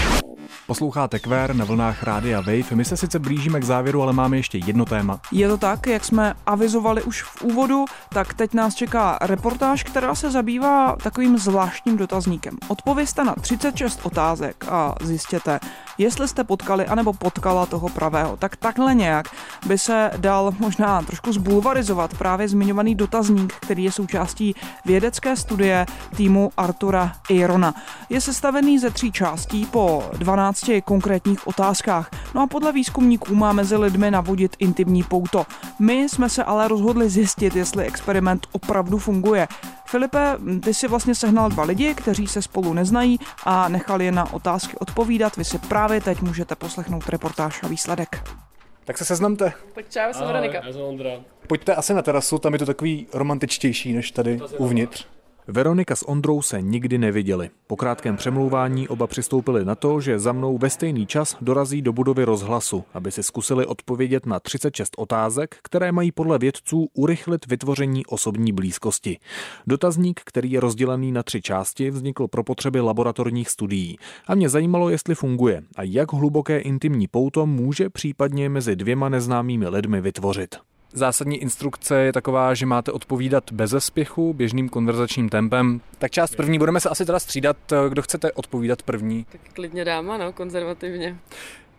Posloucháte Kvér na vlnách Rádia Wave. My se sice blížíme k závěru, ale máme ještě jedno téma. Je to tak, jak jsme avizovali už v úvodu, tak teď nás čeká reportáž, která se zabývá takovým zvláštním dotazníkem. Odpověste na 36 otázek a zjistěte, jestli jste potkali anebo potkala toho pravého. Tak takhle nějak by se dal možná trošku zbulvarizovat právě zmiňovaný dotazník, který je součástí vědecké studie týmu Artura Irona. Je sestavený ze tří částí po 12 konkrétních otázkách. No a podle výzkumníků má mezi lidmi navodit intimní pouto. My jsme se ale rozhodli zjistit, jestli experiment opravdu funguje. Filipe, ty si vlastně sehnal dva lidi, kteří se spolu neznají a nechali je na otázky odpovídat. Vy si právě teď můžete poslechnout reportáž a výsledek. Tak se seznamte. Pojď, čau, jsem Veronika. Ahoj, já jsem Ondra. Pojďte asi na terasu, tam je to takový romantičtější než tady uvnitř. Veronika s Ondrou se nikdy neviděli. Po krátkém přemlouvání oba přistoupili na to, že za mnou ve stejný čas dorazí do budovy rozhlasu, aby si zkusili odpovědět na 36 otázek, které mají podle vědců urychlit vytvoření osobní blízkosti. Dotazník, který je rozdělený na tři části, vznikl pro potřeby laboratorních studií. A mě zajímalo, jestli funguje a jak hluboké intimní pouto může případně mezi dvěma neznámými lidmi vytvořit. Zásadní instrukce je taková, že máte odpovídat bez spěchu, běžným konverzačním tempem. Tak část první budeme se asi teda střídat. Kdo chcete odpovídat první? Tak klidně dáma, no, konzervativně.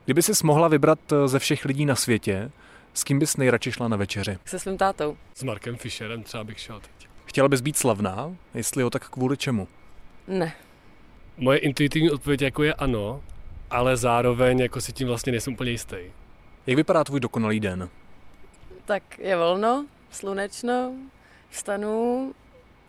Kdyby si mohla vybrat ze všech lidí na světě, s kým bys nejradši šla na večeři? Se svým tátou. S Markem Fischerem třeba bych šel teď. Chtěla bys být slavná? Jestli jo, tak kvůli čemu? Ne. Moje intuitivní odpověď jako je ano, ale zároveň jako si tím vlastně nejsem úplně jistý. Jak vypadá tvůj dokonalý den? Tak je volno, slunečno, vstanu,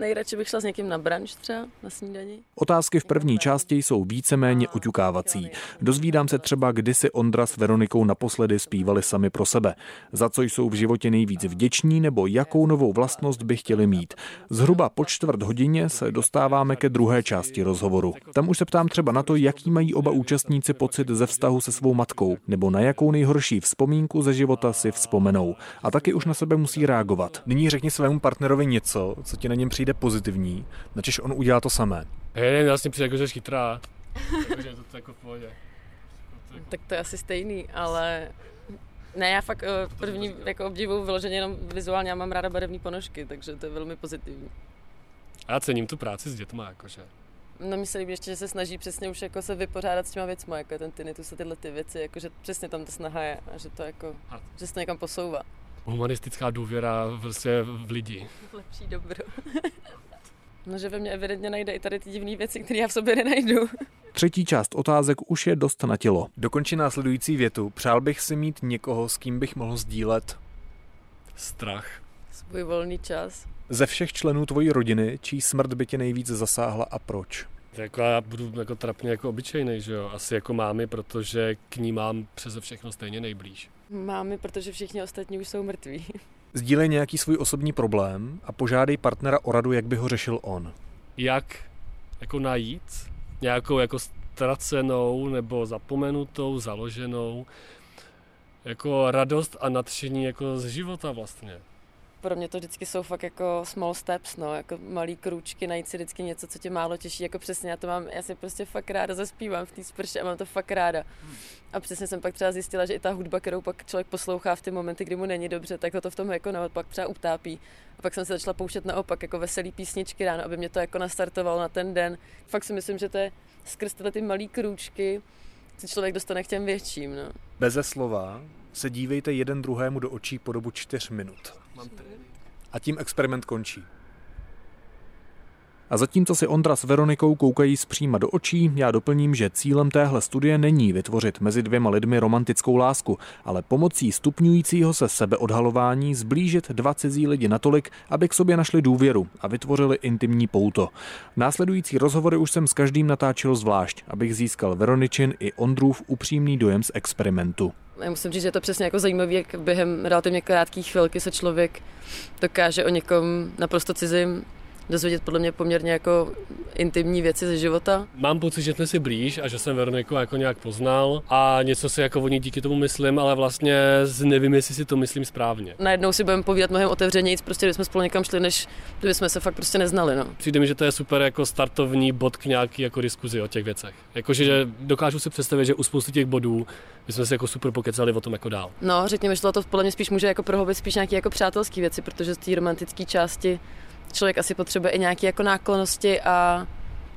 Nejradši bych šla s někým na branč třeba, na snídani. Otázky v první části jsou víceméně oťukávací. Dozvídám se třeba, kdy si Ondra s Veronikou naposledy zpívali sami pro sebe. Za co jsou v životě nejvíc vděční nebo jakou novou vlastnost by chtěli mít. Zhruba po čtvrt hodině se dostáváme ke druhé části rozhovoru. Tam už se ptám třeba na to, jaký mají oba účastníci pocit ze vztahu se svou matkou, nebo na jakou nejhorší vzpomínku ze života si vzpomenou. A taky už na sebe musí reagovat. Nyní řekni svému partnerovi něco, co ti na něm přijde pozitivní, načež on udělá to samé. Hej, nevím, vlastně přijde jako, že jsi chytrá. [LAUGHS] Takže to jako v pohodě. Tak to je asi stejný, ale ne, já fakt eh, první jako obdivu vyloženě jenom vizuálně, já mám ráda barevné ponožky, takže to je velmi pozitivní. A já cením tu práci s dětma, jakože. No mi se líbí ještě, že se snaží přesně už jako se vypořádat s těma věcmi, jako je ten tinnitus a tyhle ty věci, jako že přesně tam ta snaha je a že to jako, a. že se to někam posouvá. Humanistická důvěra prostě v lidi. Lepší dobro. [LAUGHS] no, že ve mně evidentně najde i tady ty divné věci, které já v sobě nenajdu. [LAUGHS] Třetí část otázek už je dost na tělo. Dokončí následující větu. Přál bych si mít někoho, s kým bych mohl sdílet strach. Svůj volný čas. Ze všech členů tvojí rodiny, čí smrt by tě nejvíc zasáhla a proč? Jako já budu jako trapně jako obyčejný, že jo? Asi jako mámy, protože k ní mám přeze všechno stejně nejblíž. Mámy, protože všichni ostatní už jsou mrtví. [LAUGHS] Sdílej nějaký svůj osobní problém a požádej partnera o radu, jak by ho řešil on. Jak jako najít nějakou jako ztracenou nebo zapomenutou, založenou jako radost a nadšení jako z života vlastně pro mě to vždycky jsou fakt jako small steps, no, jako malý krůčky, najít si vždycky něco, co tě málo těší, jako přesně, já to mám, já si prostě fakt ráda zaspívám v té sprše a mám to fakt ráda. A přesně jsem pak třeba zjistila, že i ta hudba, kterou pak člověk poslouchá v ty momenty, kdy mu není dobře, tak ho to v tom jako naopak třeba utápí. A pak jsem se začala pouštět naopak jako veselý písničky ráno, aby mě to jako nastartovalo na ten den. Fakt si myslím, že to je skrz tyhle ty malý krůčky, se člověk dostane k těm větším. No. Beze slova se dívejte jeden druhému do očí po dobu čtyř minut. A tím experiment končí. A zatímco si Ondra s Veronikou koukají zpříma do očí, já doplním, že cílem téhle studie není vytvořit mezi dvěma lidmi romantickou lásku, ale pomocí stupňujícího se sebeodhalování zblížit dva cizí lidi natolik, aby k sobě našli důvěru a vytvořili intimní pouto. Následující rozhovory už jsem s každým natáčel zvlášť, abych získal Veroničin i Ondrův upřímný dojem z experimentu. Já musím říct, že je to přesně jako zajímavé, jak během relativně krátké chvilky se člověk dokáže o někom naprosto cizím dozvědět podle mě poměrně jako intimní věci ze života. Mám pocit, že jsme si blíž a že jsem Veroniku jako nějak poznal a něco si jako o ní díky tomu myslím, ale vlastně nevím, jestli si to myslím správně. Najednou si budeme povídat mnohem otevřeněji, prostě jsme spolu někam šli, než kdyby jsme se fakt prostě neznali. No. Přijde mi, že to je super jako startovní bod k nějaký jako diskuzi o těch věcech. Jakože že dokážu si představit, že u spousty těch bodů jsme si jako super pokecali o tom jako dál. No, řekněme, že to podle mě spíš může jako prohobit spíš nějaké jako přátelské věci, protože z té romantické části člověk asi potřebuje i nějaké jako náklonosti a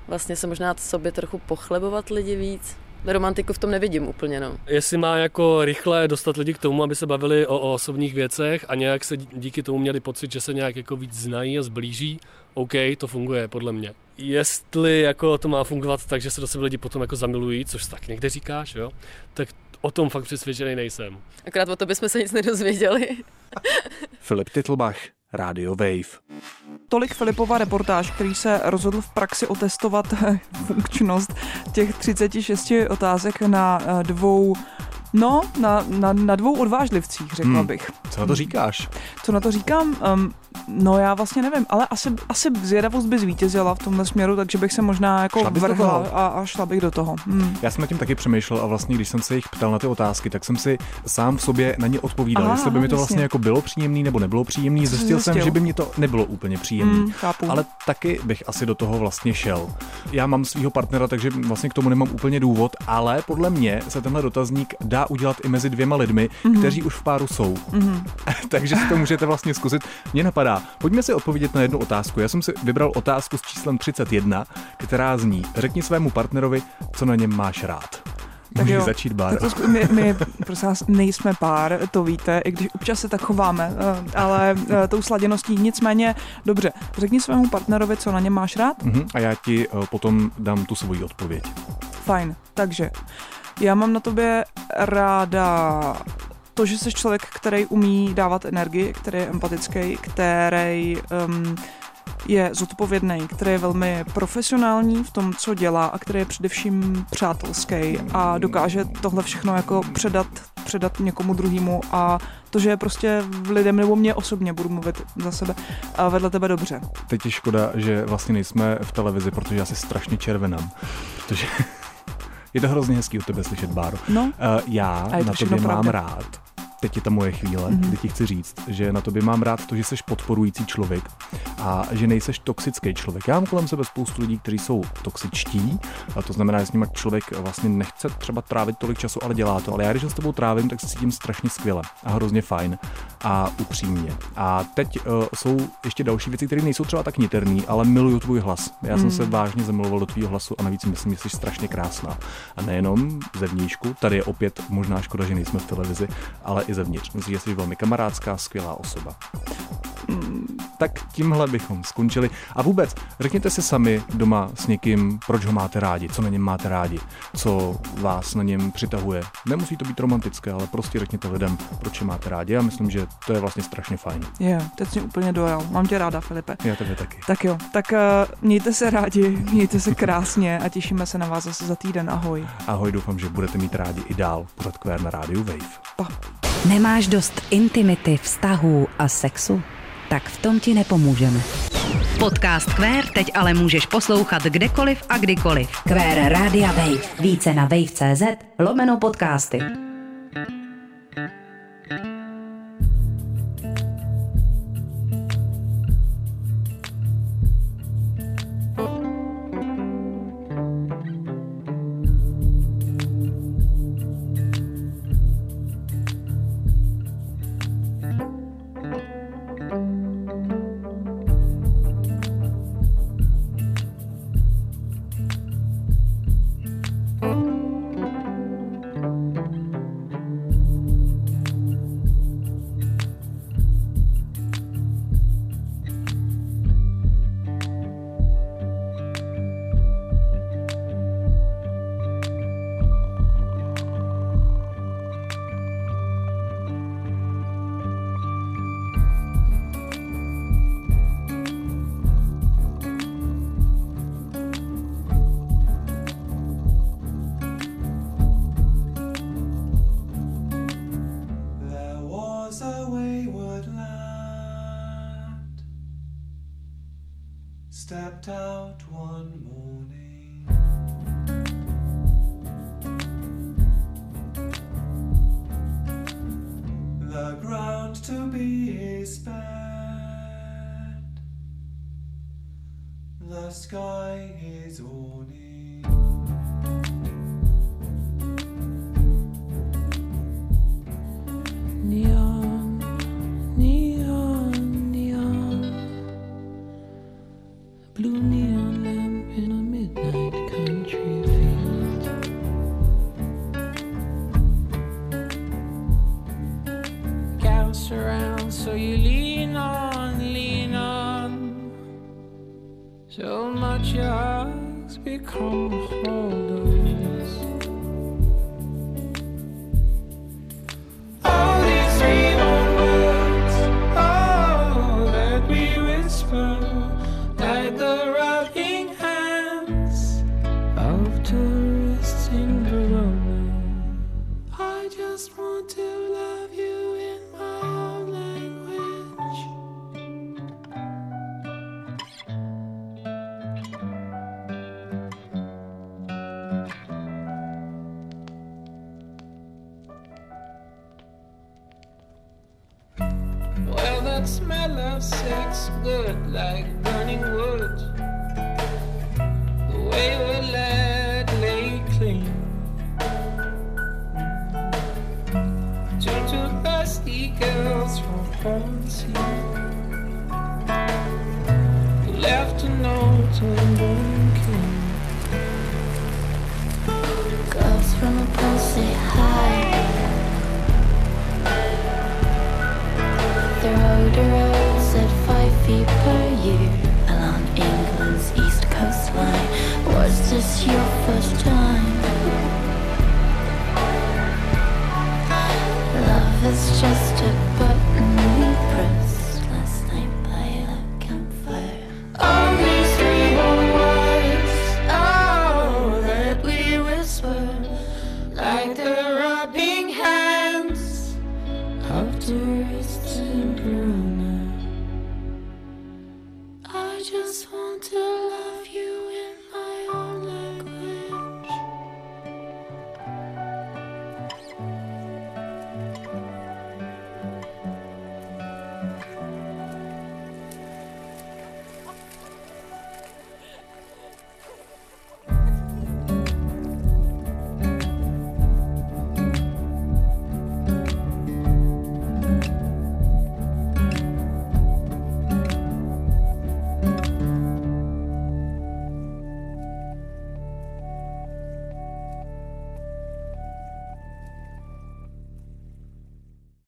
vlastně se možná sobě trochu pochlebovat lidi víc. Romantiku v tom nevidím úplně, no. Jestli má jako rychle dostat lidi k tomu, aby se bavili o, o osobních věcech a nějak se díky tomu měli pocit, že se nějak jako víc znají a zblíží, OK, to funguje podle mě. Jestli jako to má fungovat tak, že se do sebe lidi potom jako zamilují, což tak někde říkáš, jo, tak o tom fakt přesvědčený nejsem. Akorát o to bychom se nic nedozvěděli. [LAUGHS] Filip Titlbach, Radio Wave. Tolik Filipova reportáž, který se rozhodl v praxi otestovat [LAUGHS] funkčnost těch 36 otázek na eh, dvou No, na, na, na dvou odvážlivcích, řekla hmm. bych. Co na to říkáš? Co na to říkám? Um, No já vlastně nevím, ale asi, asi zvědavost by zvítězila v tomhle směru, takže bych se možná jako Šla vrhla a, a šla bych do toho. Hmm. Já jsem nad tím taky přemýšlel a vlastně, když jsem se jich ptal na ty otázky, tak jsem si sám v sobě na ně odpovídal, Aha, jestli by mi to vlastně jako bylo příjemný nebo nebylo příjemný. Jsi Zjistil jsem, zjistil? že by mi to nebylo úplně příjemný. Hmm, chápu. Ale taky bych asi do toho vlastně šel. Já mám svého partnera, takže vlastně k tomu nemám úplně důvod, ale podle mě se tenhle dotazník dá udělat i mezi dvěma lidmi, Mhm. kteří už v páru jsou. Mhm. [LAUGHS] takže si to můžete vlastně zkusit. Mě napadá, pojďme si odpovědět na jednu otázku. Já jsem si vybral otázku s číslem 31, která zní, řekni svému partnerovi, co na něm máš rád. Tak Můžeš jo. začít. Tak to my, my, prosím vás, nejsme pár, to víte, i když občas se tak chováme, eh, ale eh, tou sladěností nicméně, dobře, řekni svému partnerovi, co na něm máš rád. Mhm, a já ti eh, potom dám tu svoji odpověď. Fajn, takže já mám na tobě ráda to, že jsi člověk, který umí dávat energii, který je empatický, který um, je zodpovědný, který je velmi profesionální v tom, co dělá a který je především přátelský a dokáže tohle všechno jako předat, předat někomu druhému a to, že je prostě lidem nebo mě osobně, budu mluvit za sebe, a vedle tebe dobře. Teď je škoda, že vlastně nejsme v televizi, protože já si strašně červenám. Protože [LAUGHS] je to hrozně hezký od tebe slyšet, Báro. No. Uh, já na tobě mám rád, teď je ta moje chvíle, Mhm. mm-hmm. kdy ti chci říct, že na tobě mám rád to, že jsi podporující člověk a že nejseš toxický člověk. Já mám kolem sebe spoustu lidí, kteří jsou toxičtí, a to znamená, že s nimi člověk vlastně nechce třeba trávit tolik času, ale dělá to. Ale já, když s tebou trávím, tak se cítím strašně skvěle a hrozně fajn a upřímně. A teď uh, jsou ještě další věci, které nejsou třeba tak niterný, ale miluju tvůj hlas. Já jsem Mm. se vážně zamiloval do tvýho hlasu a navíc myslím, že jsi strašně krásná. A nejenom zevníčku, tady je opět možná škoda, že nejsme v televizi, ale i zevnitř. Myslím, že jsi velmi kamarádská, skvělá osoba. Mm, Tak tímhle bychom skončili. A vůbec, řekněte si sami doma s někým, proč ho máte rádi, co na něm máte rádi, co vás na něm přitahuje. Nemusí to být romantické, ale prostě řekněte lidem, proč je máte rádi. Já myslím, že to je vlastně strašně fajn. Je, teď jsi mě úplně dojal. Mám tě ráda, Filipe. Já tebe taky. Tak jo, tak uh, mějte se rádi, mějte se krásně a těšíme se na vás zase za týden. Ahoj. Ahoj, doufám, že budete mít rádi i dál pořad Kvér na rádiu Wave. Pa. Nemáš dost intimity, vztahů a sexu? Tak v tom ti nepomůžeme. Podcast Queer teď ale můžeš poslouchat kdekoliv a kdykoliv. Queer Rádia Wave. Více na wave.cz lomeno podcasty. that smell of sex good like burning wood. The way we're led. along England's east. Was this your first time? Love is just